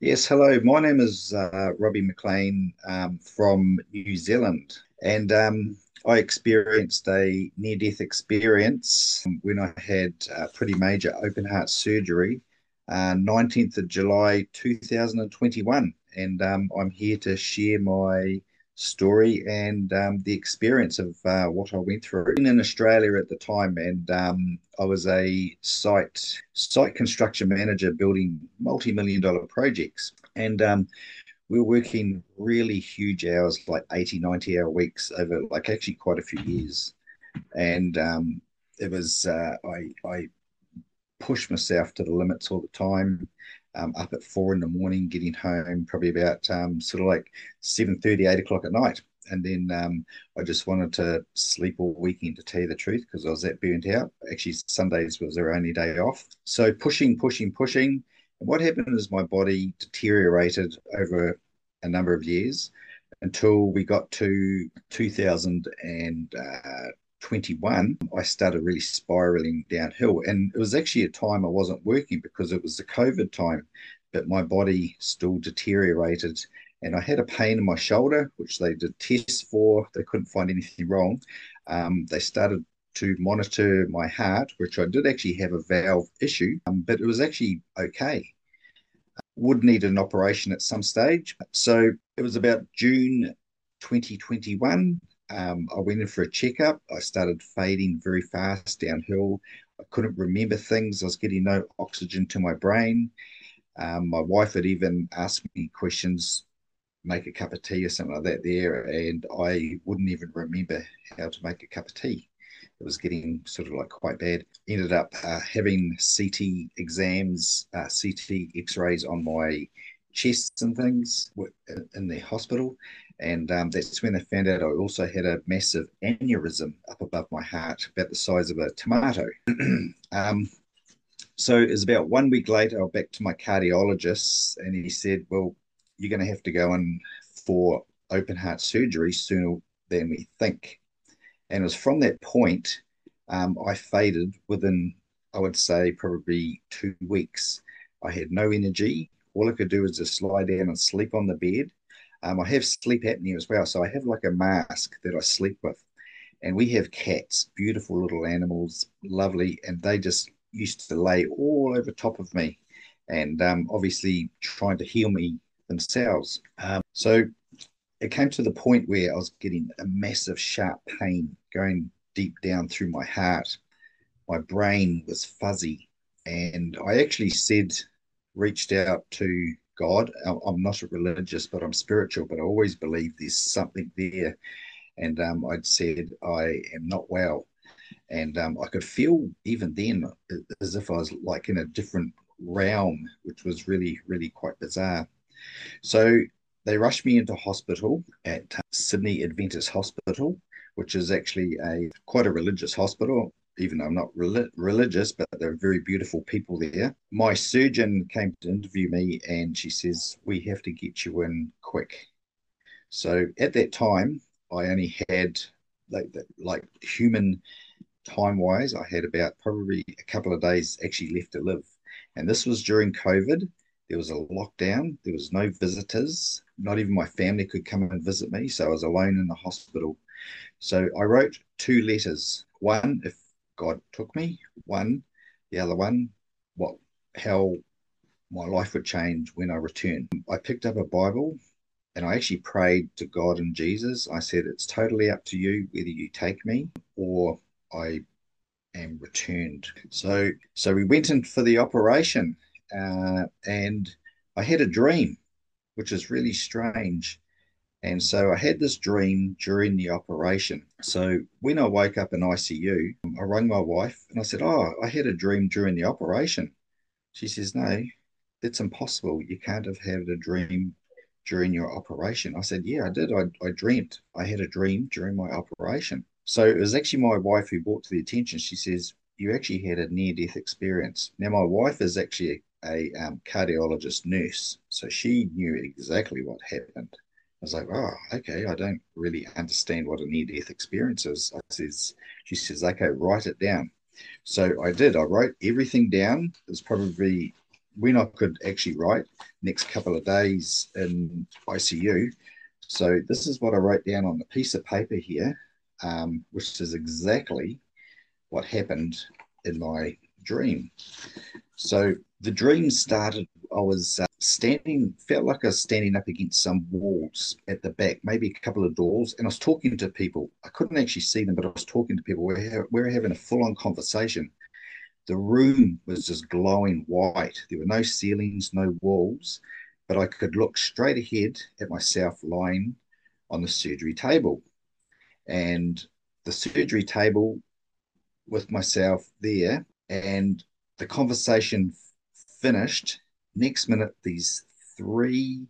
Yes, hello. My name is uh, Robbie McLean um, from New Zealand, and um, I experienced a near-death experience when I had uh, pretty major open heart surgery, uh, 19th of July 2021. And um, I'm here to share my story and um, the experience of uh, what I went through. In Australia at the time, and um, I was a site site construction manager building multi-million dollar projects. And um, we were working really huge hours, like 80, 90 hour weeks over like actually quite a few years. And um, it was, uh, I, I pushed myself to the limits all the time. Um, up at four in the morning, getting home probably about um, sort of like 7 30, 8 o'clock at night. And then um, I just wanted to sleep all weekend to tell you the truth because I was that burnt out. Actually, Sundays was our only day off. So pushing, pushing, pushing. And what happened is my body deteriorated over a number of years until we got to 2021. I started really spiraling downhill. And it was actually a time I wasn't working because it was the COVID time, but my body still deteriorated. And I had a pain in my shoulder, which they did tests for. They couldn't find anything wrong. Um, they started to monitor my heart, which I did actually have a valve issue, um, but it was actually okay would need an operation at some stage. So it was about June 2021. Um, I went in for a checkup. I started fading very fast downhill. I couldn't remember things. I was getting no oxygen to my brain. Um, my wife had even asked me questions, make a cup of tea or something like that there, and I wouldn't even remember how to make a cup of tea it was getting sort of like quite bad. Ended up uh, having CT exams, uh, CT X-rays on my chests and things in the hospital, and um, that's when they found out I also had a massive aneurysm up above my heart, about the size of a tomato. um, so it was about one week later, I back to my cardiologist, and he said, "Well, you're going to have to go in for open heart surgery sooner than we think." And it was from that point um, I faded within, I would say, probably two weeks. I had no energy. All I could do was just lie down and sleep on the bed. Um, I have sleep apnea as well. So I have like a mask that I sleep with. And we have cats, beautiful little animals, lovely. And they just used to lay all over top of me and um, obviously trying to heal me themselves. Um, so it came to the point where I was getting a massive sharp pain going deep down through my heart. My brain was fuzzy. And I actually said, reached out to God. I'm not a religious, but I'm spiritual, but I always believe there's something there. And um, I'd said, I am not well. And um, I could feel even then as if I was like in a different realm, which was really, really quite bizarre. So they rushed me into hospital at Sydney Adventist Hospital, which is actually a quite a religious hospital. Even though I'm not religious, but they're very beautiful people there. My surgeon came to interview me, and she says we have to get you in quick. So at that time, I only had like like human time wise, I had about probably a couple of days actually left to live, and this was during COVID. There was a lockdown. There was no visitors. Not even my family could come and visit me. So I was alone in the hospital. So I wrote two letters. One, if God took me. One, the other one, what how my life would change when I returned. I picked up a Bible and I actually prayed to God and Jesus. I said, It's totally up to you whether you take me or I am returned. So so we went in for the operation uh, and I had a dream, which is really strange. And so I had this dream during the operation. So when I woke up in ICU, I rang my wife and I said, Oh, I had a dream during the operation. She says, No, that's impossible. You can't have had a dream during your operation. I said, Yeah, I did. I, I dreamt. I had a dream during my operation. So it was actually my wife who brought to the attention. She says, You actually had a near death experience. Now, my wife is actually a um, cardiologist nurse, so she knew exactly what happened. I was like, oh, okay, I don't really understand what a near death experience is. I says, she says, okay, write it down. So I did. I wrote everything down. It was probably when I could actually write, next couple of days in ICU. So this is what I wrote down on the piece of paper here, um, which is exactly what happened in my dream. So the dream started, I was standing, felt like I was standing up against some walls at the back, maybe a couple of doors, and I was talking to people. I couldn't actually see them, but I was talking to people. We were, we were having a full on conversation. The room was just glowing white. There were no ceilings, no walls, but I could look straight ahead at myself lying on the surgery table. And the surgery table with myself there, and the conversation finished. Next minute, these three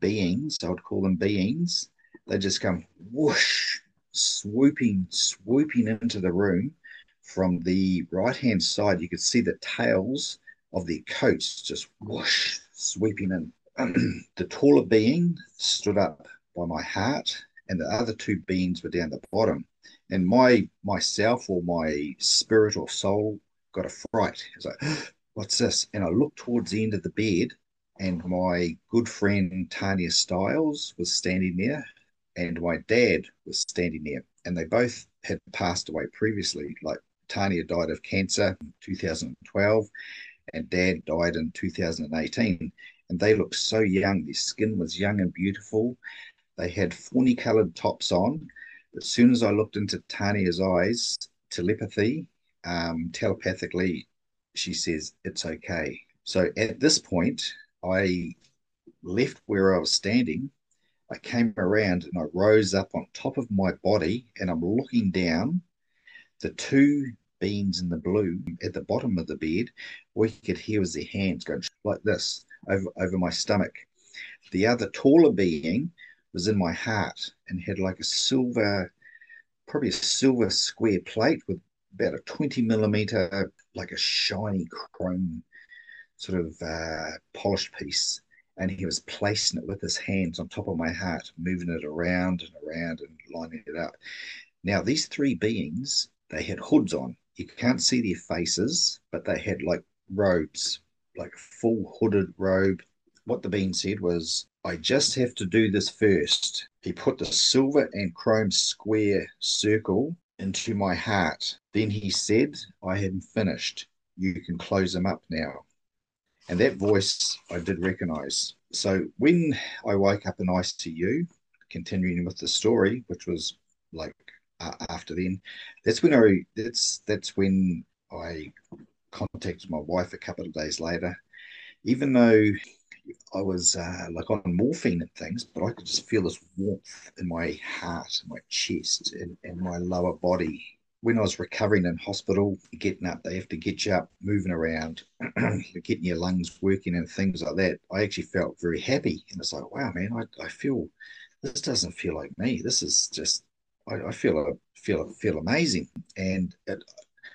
beings, I would call them beings, they just come whoosh, swooping, swooping into the room from the right hand side. You could see the tails of their coats just whoosh, sweeping in. the taller being stood up by my heart, and the other two beings were down the bottom. And my myself or my spirit or soul got a fright. It's like, what's this? And I looked towards the end of the bed, and my good friend Tanya Stiles was standing there, and my dad was standing there. And they both had passed away previously. Like Tanya died of cancer in 2012, and dad died in 2018. And they looked so young. Their skin was young and beautiful. They had fawny colored tops on. As soon as I looked into Tanya's eyes, telepathy, um, telepathically, she says, It's okay. So at this point, I left where I was standing. I came around and I rose up on top of my body and I'm looking down. The two beings in the blue at the bottom of the bed, you could hear was their hands going like this over, over my stomach. The other taller being was in my heart and had like a silver, probably a silver square plate with about a 20 millimeter, like a shiny chrome sort of uh, polished piece. And he was placing it with his hands on top of my heart, moving it around and around and lining it up. Now, these three beings, they had hoods on. You can't see their faces, but they had like robes, like a full hooded robe. What the being said was, I just have to do this first. He put the silver and chrome square circle into my heart. Then he said, I am finished. You can close them up now. And that voice I did recognize. So when I woke up in ICU, continuing with the story, which was like uh, after then, that's when I that's that's when I contacted my wife a couple of days later. Even though I was uh, like on morphine and things, but I could just feel this warmth in my heart, my chest, and, and my lower body. When I was recovering in hospital, getting up, they have to get you up, moving around, getting your lungs working and things like that. I actually felt very happy. And it's like, wow, man, I, I feel this doesn't feel like me. This is just, I, I feel, feel, feel amazing. And it,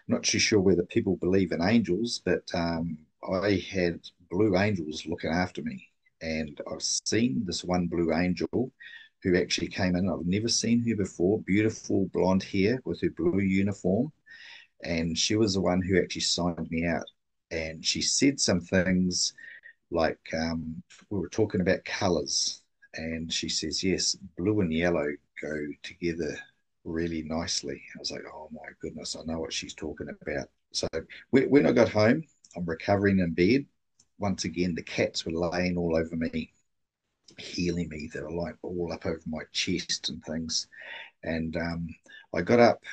I'm not too sure whether people believe in angels, but um, I had blue angels looking after me. And I've seen this one blue angel who actually came in. I've never seen her before. Beautiful blonde hair with her blue uniform. And she was the one who actually signed me out. And she said some things like um, we were talking about colors. And she says, yes, blue and yellow go together really nicely. I was like, oh my goodness, I know what she's talking about. So when I got home, I'm recovering in bed once again, the cats were laying all over me, healing me. They were like all up over my chest and things. And um, I got up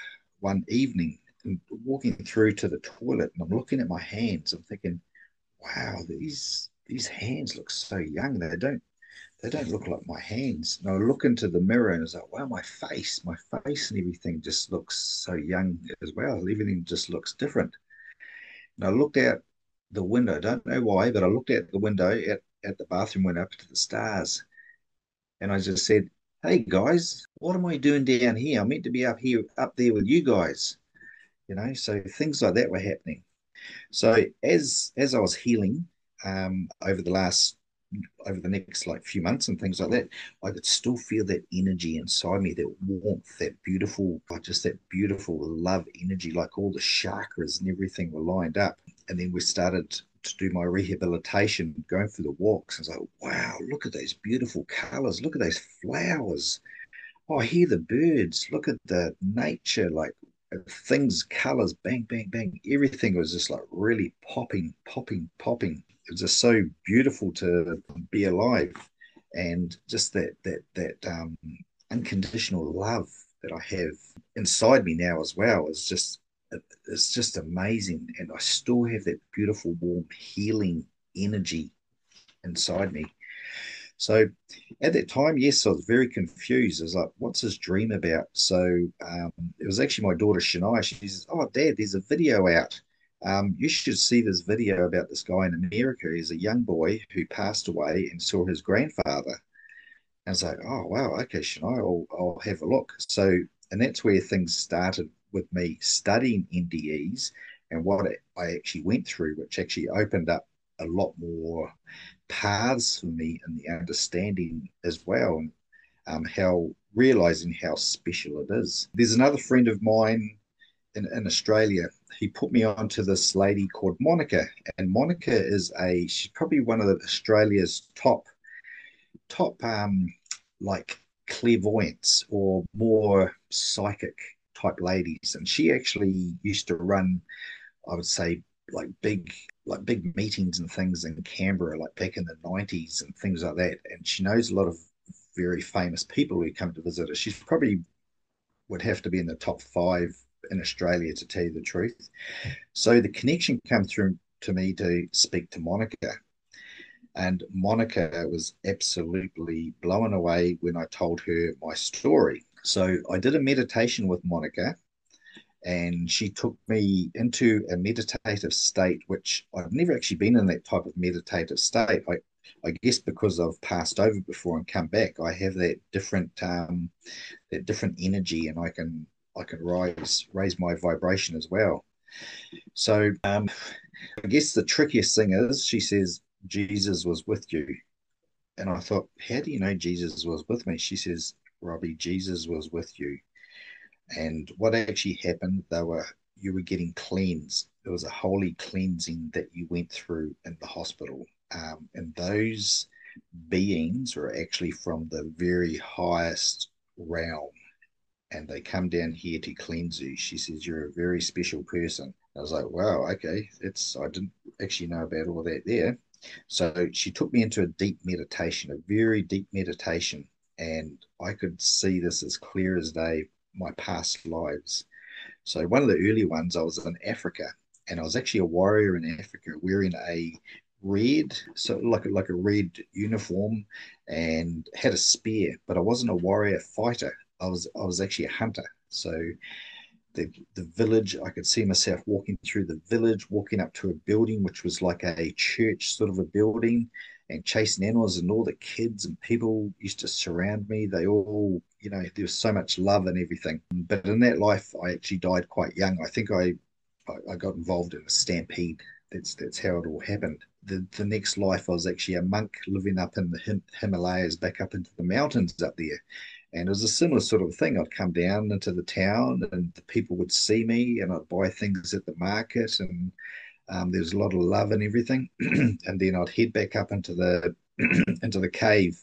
one evening and walking through to the toilet, and I'm looking at my hands. I'm thinking, wow, these these hands look so young. They don't they don't look like my hands. And I look into the mirror and it's like, wow, my face, my face and everything just looks so young as well. Everything just looks different. And I looked out the window. Don't know why, but I looked out the window at, at the bathroom window up to the stars. And I just said, Hey guys, what am I doing down here? I'm meant to be up here, up there with you guys. You know, so things like that were happening. So as as I was healing um, over the last over the next like few months and things like that, I could still feel that energy inside me, that warmth, that beautiful, just that beautiful love energy, like all the chakras and everything were lined up and then we started to do my rehabilitation, going through the walks, I was like, wow, look at those beautiful colors. Look at those flowers. Oh, I hear the birds. Look at the nature, like things, colors, bang, bang, bang. Everything was just like really popping, popping, popping. It was just so beautiful to be alive. And just that that that um unconditional love that I have inside me now as well is just it's just amazing. And I still have that beautiful, warm, healing energy inside me. So at that time, yes, I was very confused. I was like, what's his dream about? So um, it was actually my daughter Shania. She says, Oh, Dad, there's a video out. Um, you should see this video about this guy in America. He's a young boy who passed away and saw his grandfather. And I was like, Oh, wow, okay, Shania, I'll, I'll have a look. So, and that's where things started with me studying NDEs and what I actually went through, which actually opened up a lot more paths for me in the understanding as well, and um, how realizing how special it is. There's another friend of mine in, in Australia. He put me on to this lady called Monica, and Monica is a she's probably one of Australia's top top um like clairvoyants or more psychic type ladies, and she actually used to run, I would say, like big like big meetings and things in Canberra, like back in the nineties and things like that. And she knows a lot of very famous people who come to visit her. She's probably would have to be in the top five in Australia to tell you the truth. So the connection came through to me to speak to Monica. And Monica was absolutely blown away when I told her my story. So I did a meditation with Monica and she took me into a meditative state, which I've never actually been in that type of meditative state. I, I guess because I've passed over before and come back, I have that different um, that different energy, and I can I can rise raise my vibration as well. So um, I guess the trickiest thing is she says Jesus was with you, and I thought, how do you know Jesus was with me? She says Robbie, Jesus was with you. And what actually happened, they were you were getting cleansed. It was a holy cleansing that you went through in the hospital. Um, and those beings were actually from the very highest realm. And they come down here to cleanse you. She says, You're a very special person. I was like, Wow, okay. It's I didn't actually know about all that there. So she took me into a deep meditation, a very deep meditation and I could see this as clear as day, my past lives. So one of the early ones, I was in Africa, and I was actually a warrior in Africa wearing a red, so like a, like a red uniform, and had a spear. But I wasn't a warrior fighter. I was I was actually a hunter. So the the village, I could see myself walking through the village, walking up to a building which was like a church sort of a building, and chasing animals and all the kids and people used to surround me. They all you know there was so much love and everything. But in that life i actually died quite young. I think i i got involved in a stampede. That's that's how it all happened. The, the next life i was actually a monk living up in the Him- himalayas back up into the mountains up there. And it was a similar sort of thing. I'd come down into the town and the people would see me and i'd buy things at the market and um, there's a lot of love and everything, and then I'd head back up into the into the cave.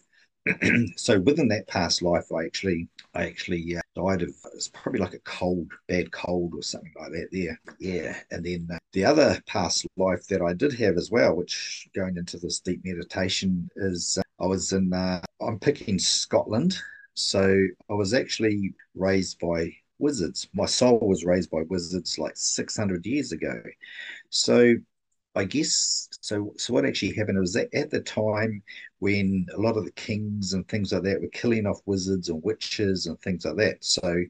so within that past life, I actually I actually uh, died of it's probably like a cold, bad cold or something like that. There, yeah. And then uh, the other past life that I did have as well, which going into this deep meditation, is uh, I was in uh, I'm picking Scotland. So I was actually raised by wizards. My soul was raised by wizards like 600 years ago. So I guess so. So what actually happened was that at the time when a lot of the kings and things like that were killing off wizards and witches and things like that. So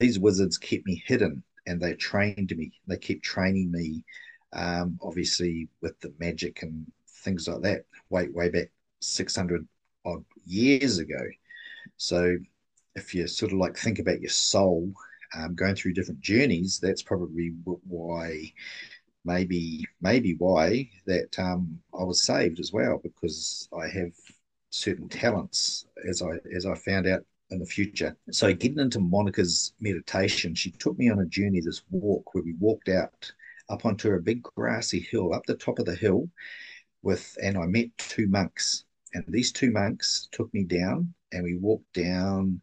these wizards kept me hidden and they trained me. They kept training me, um, obviously with the magic and things like that. Way way back six hundred odd years ago. So if you sort of like think about your soul um, going through different journeys, that's probably why, maybe, maybe why that um, I was saved as well because I have certain talents as I as I found out in the future. So getting into Monica's meditation, she took me on a journey, this walk where we walked out up onto a big grassy hill, up the top of the hill, with and I met two monks. And these two monks took me down and we walked down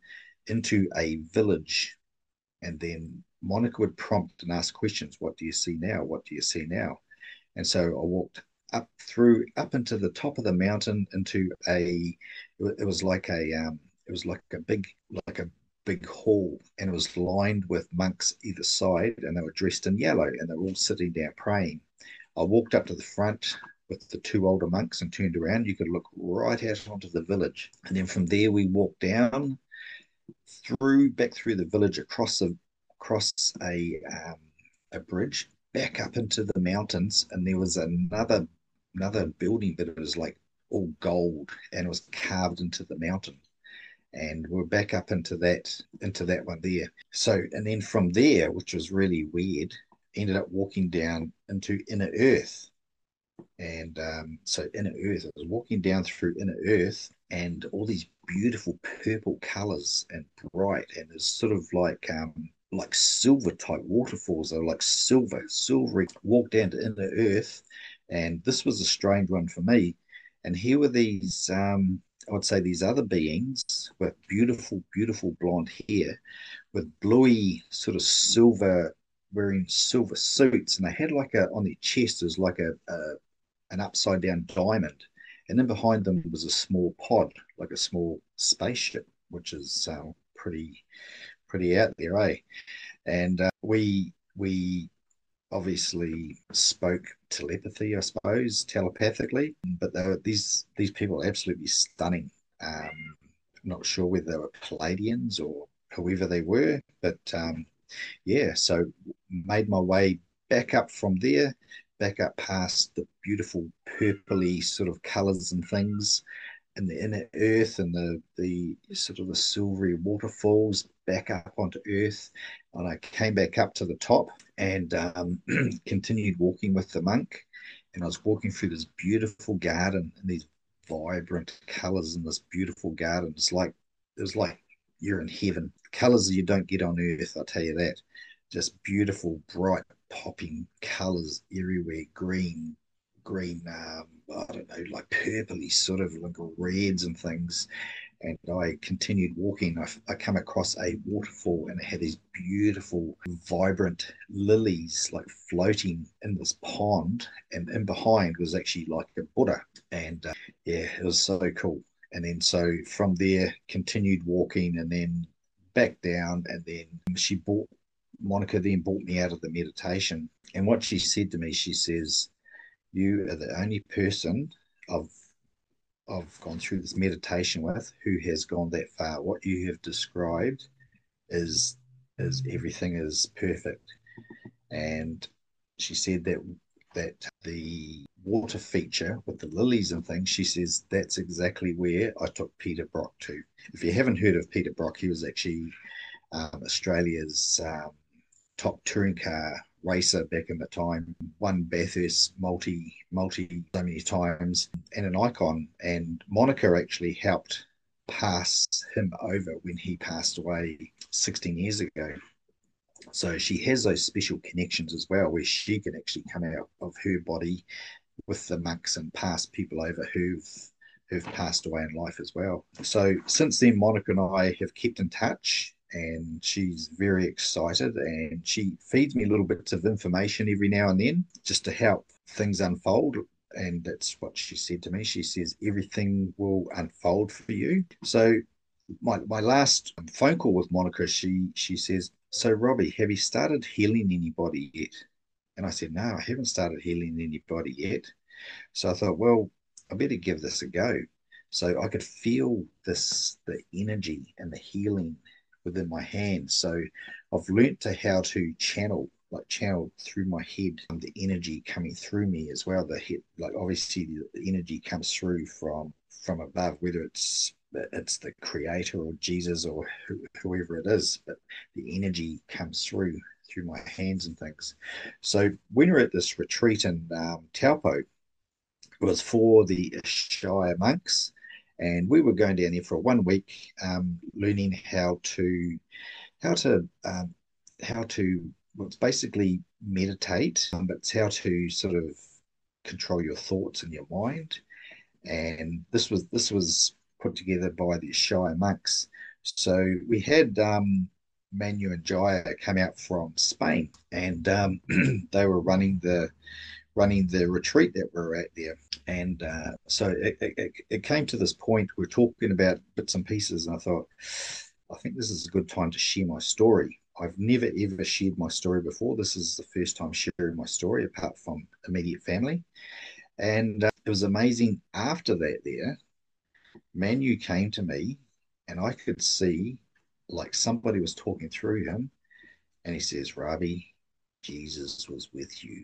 into a village. And then Monica would prompt and ask questions. What do you see now? What do you see now? And so I walked up through up into the top of the mountain into a it was like a um, it was like a big like a big hall and it was lined with monks either side and they were dressed in yellow and they were all sitting down praying i walked up to the front with the two older monks and turned around you could look right out onto the village and then from there we walked down through back through the village across a across a um, a bridge back up into the mountains and there was another another building that was like all gold and it was carved into the mountain. And we're back up into that into that one there. So and then from there which was really weird ended up walking down into inner earth. And um, so inner earth i was walking down through inner earth and all these beautiful purple colors and bright and it's sort of like um like silver type waterfalls they like silver silvery walk down to inner earth. And this was a strange one for me. And here were these um I would say these other beings with beautiful, beautiful blonde hair, with bluey sort of silver, wearing silver suits, and they had like a on their chest was like a, a an upside down diamond, and then behind them was a small pod, like a small spaceship, which is uh, pretty pretty out there, eh? And uh, we we obviously spoke telepathy, I suppose, telepathically. But were, these these people are absolutely stunning. Um, not sure whether they were Pleiadians or whoever they were, but um, yeah. So made my way back up from there, back up past the beautiful purpley sort of colours and things, and the inner earth and the the sort of the silvery waterfalls back up onto earth. And i came back up to the top and um, continued walking with the monk. And i was walking through this beautiful garden and these vibrant colors in this beautiful garden. It's like it was like you're in heaven. Colors you don't get on earth i'll tell you that. Just beautiful bright popping colors everywhere green green, um, I don't know, like purpley sort of like reds and things. And I continued walking. I, I come across a waterfall and it had these beautiful, vibrant lilies like floating in this pond. And in behind was actually like a Buddha. And uh, yeah, it was so cool. And then so from there, continued walking and then back down. And then she bought Monica then brought me out of the meditation. And what she said to me, she says, you are the only person I've I've gone through this meditation with who has gone that far. What you have described is is everything is perfect. And she said that that the water feature with the lilies and things, she says that's exactly where I took Peter Brock to. If you haven't heard of Peter Brock, he was actually um, Australia's um, top touring car racer back in the time, won Bathurst multi, multi so many times, and an icon. And Monica actually helped pass him over when he passed away 16 years ago. So she has those special connections as well, where she can actually come out of her body with the monks and pass people over who've who've passed away in life as well. So since then, Monica and I have kept in touch and she's very excited and she feeds me little bits of information every now and then just to help things unfold. And that's what she said to me. She says everything will unfold for you. So my, my last phone call with monica she she says so robbie have you started healing anybody yet? And i said no i haven't started healing anybody yet. So i thought well i better give this a go. So i could feel this the energy and the healing within my hand. So I've learnt to how to channel, like channel through my head, um, the energy coming through me as well. The head, like obviously the energy comes through from from above, whether it's it's the creator or Jesus or whoever it is, but the energy comes through through my hands and things. So when we're at this retreat in um, Taupo, it was for the Shire monks and we were going down there for one week, um, learning how to how to um, how to well, it's basically meditate, um, but it's how to sort of control your thoughts and your mind. And this was this was put together by the Shire monks. So we had um, Manu and Jaya come out from Spain, and um, they were running the running the retreat that we are at there. And uh, so it, it, it, came to this point. We we're talking about bits and pieces, and I thought, I think this is a good time to share my story. I've never ever shared my story before. This is the first time sharing my story, apart from immediate family. And uh, it was amazing. After that, there, Manu came to me, and I could see like somebody was talking through him, and he says, "Robbie, Jesus was with you."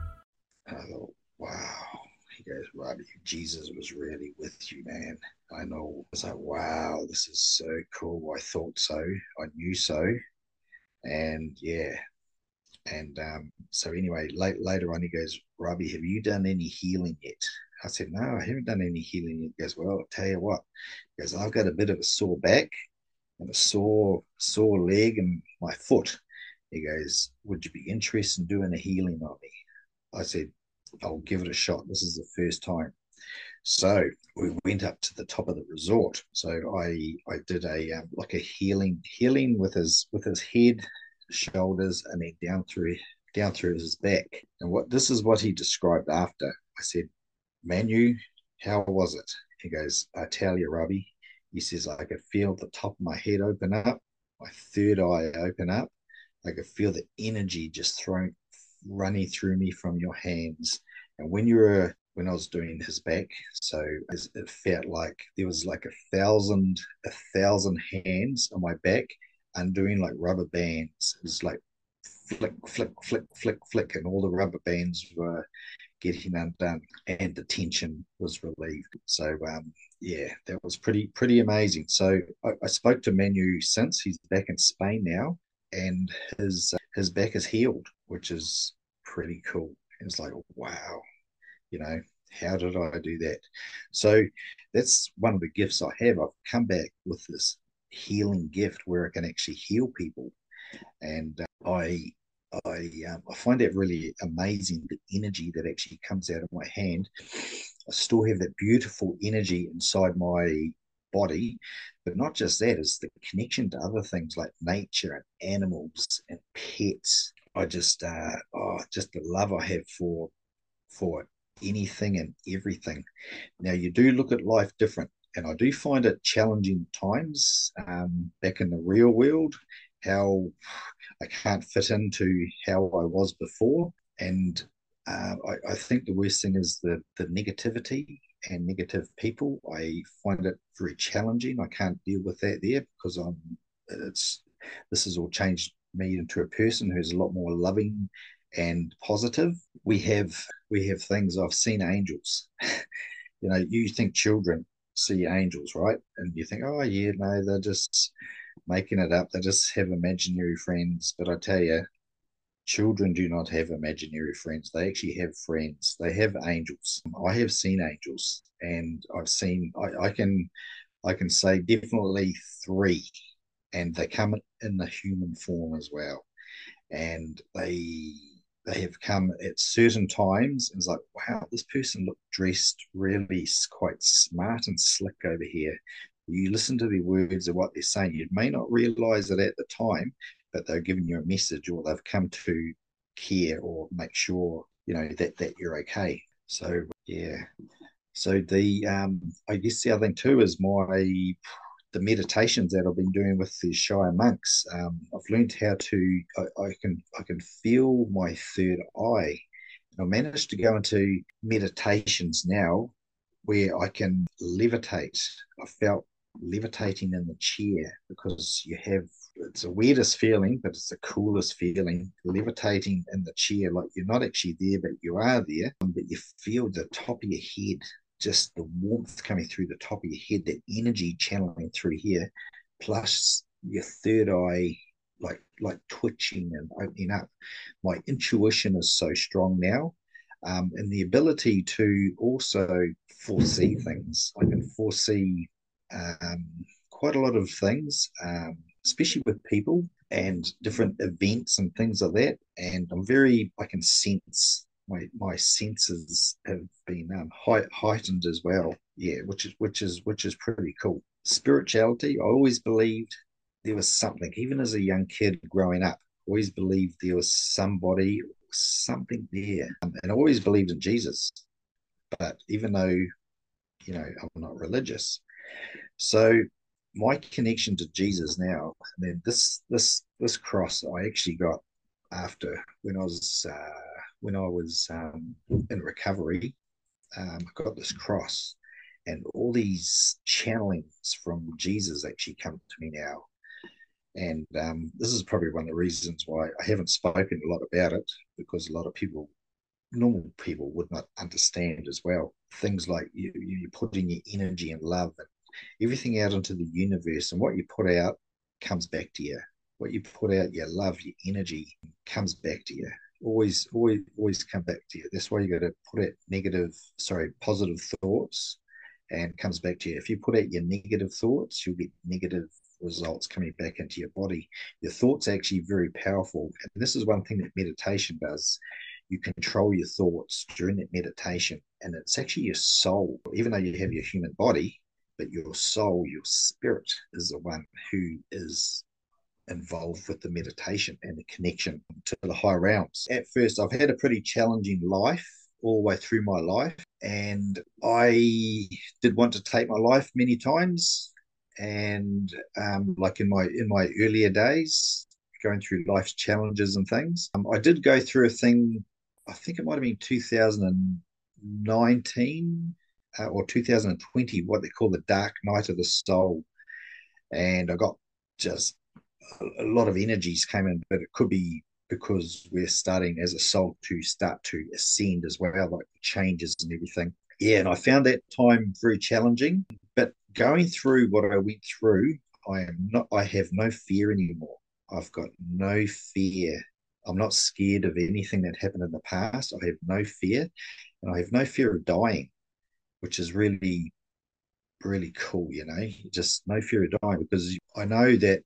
wow. He goes, Robbie, Jesus was really with you, man. I know. I was like, wow, this is so cool. I thought so. I knew so. And yeah. And um, so anyway, late, later on, he goes, Robbie, have you done any healing yet? I said, no, I haven't done any healing yet. He goes, well, I'll tell you what. He goes, I've got a bit of a sore back and a sore, sore leg and my foot. He goes, would you be interested in doing a healing on me? I said, I'll give it a shot. This is the first time. So we went up to the top of the resort. So I I did a um, like a healing healing with his with his head, shoulders, and then down through down through his back. And what this is what he described after. I said, Manu, how was it? He goes, I tell you, Robbie. He says I could feel the top of my head open up, my third eye open up. I could feel the energy just thrown running through me from your hands. And when you were when I was doing his back, so it felt like there was like a thousand a thousand hands on my back undoing like rubber bands. It was like flick, flick, flick, flick, flick, and all the rubber bands were getting undone, and the tension was relieved. So um, yeah, that was pretty pretty amazing. So I, I spoke to Manu since he's back in Spain now, and his his back is healed, which is pretty cool. it's like, wow, you know, how did I do that? So that's one of the gifts I have. I've come back with this healing gift where I can actually heal people, and uh, I I um, I find it really amazing the energy that actually comes out of my hand. I still have that beautiful energy inside my body, but not just that, is the connection to other things like nature and animals and pets. I just uh, oh, just the love I have for for anything and everything. Now you do look at life different, and I do find it challenging times um, back in the real world. How I can't fit into how I was before, and uh, I, I, think the worst thing is the the negativity and negative people. I find it very challenging. I can't deal with that there because I'm. It's this has all changed me into a person who's a lot more loving and positive. We have we have things. I've seen angels. you know, you think children see angels, right? And you think, oh yeah, no, they're just making it up. They just have imaginary friends. But I tell you, children do not have imaginary friends. They actually have friends. They have angels. I have seen angels, and I've seen. I, I can, I can say definitely three, and they come in the human form as well, and they they have come at certain times and it's like wow this person looked dressed really quite smart and slick over here. You listen to the words of what they're saying. You may not realize it at the time but they're giving you a message or they've come to care or make sure you know that that you're okay. So yeah. So the um i guess the other thing too is my the meditations that I've been doing with the Shire monks, um, I've learned how to I, I, can I can feel my third eye. I managed to go into meditations now where I can levitate. I felt levitating in the chair because you have it's the weirdest feeling, but it's the coolest feeling. Levitating in the chair, like you're not actually there, but you are there. But you feel the top of your head, just the warmth coming through the top of your head, that energy channeling through here, plus your third eye like like twitching and opening up. My intuition is so strong now. Um, and the ability to also foresee things. I can foresee um, quite a lot of things, um, especially with people and different events and things like that. And I'm very, I can sense my my senses have been um, heightened as well. Yeah, which is which is which is pretty cool. Spirituality, I always believed there was something, even as a young kid growing up, always believed there was somebody, something there. Um, and I always believed in Jesus. But even though, you know, I'm not religious. So my connection to Jesus now, mean, this this this cross I actually got after when I was uh, when I was um, in recovery. Um, I got this cross, and all these channelings from Jesus actually come to me now. And um, this is probably one of the reasons why I haven't spoken a lot about it because a lot of people, normal people, would not understand as well. Things like you, you putting your energy and love and everything out into the universe, and what you put out comes back to you. What you put out, your love, your energy comes back to you. Always, always, always come back to you. That's why you got to put out negative, sorry, positive thoughts, and comes back to you. If you put out your negative thoughts, you'll get negative results coming back into your body. Your thoughts are actually very powerful. And this is one thing that meditation does. You control your thoughts during that meditation. And it's actually your soul, even though you have your human body, but your soul, your spirit is the one who is involved with the meditation and the connection to the higher realms. At first, I've had a pretty challenging life all the way through my life, and I did want to take my life many times and um, like in my in my earlier days, going through life's challenges and things, um, I did go through a thing. I think it might have been 2019 uh, or 2020, what they call the dark night of the soul, and I got just a, lot of energies came in, but it could be because we're starting as a soul to start to ascend as well, like changes and everything. Yeah, and I found that time very challenging. But going through what I went through, I am not. I have no fear anymore. I've got no fear. I'm not scared of anything that happened in the past. I have no fear, and I have no fear of dying, which is really, really cool. You know, just no fear of dying because I know that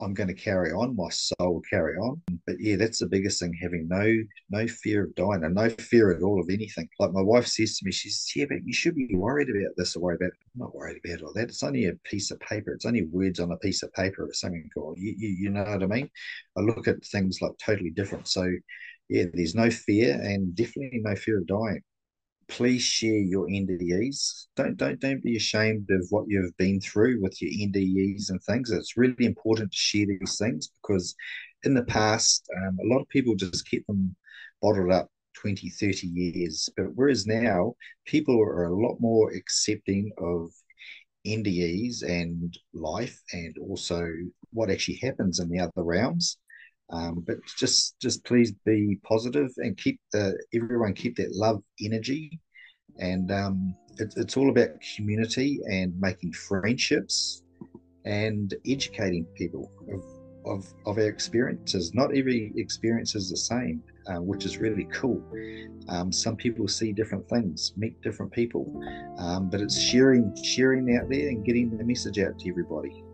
I'm going to carry on. My soul will carry on. But yeah, that's the biggest thing: having no no fear of dying and no fear at all of anything. Like my wife says to me, she says, "Yeah, but you should be worried about this or worried about." I'm not worried about all that. It's only a piece of paper. It's only words on a piece of paper or something called. You, you, you know what I mean? I look at things like totally different. So yeah, there's no fear and definitely no fear of dying please share your NDEs. Don't don't don't be ashamed of what you've been through with your NDEs and things. It's really important to share these things because in the past, um, a lot of people just kept them bottled up 20, 30 years. But whereas now, people are a lot more accepting of NDEs and life and also what actually happens in the other realms. Um, but just just please be positive and keep the everyone keep that love energy, and um, it, it's all about community and making friendships and educating people of, of, of our experiences. Not every experience is the same, uh, which is really cool. Um, some people see different things, meet different people, um, but it's sharing sharing out there and getting the message out to everybody.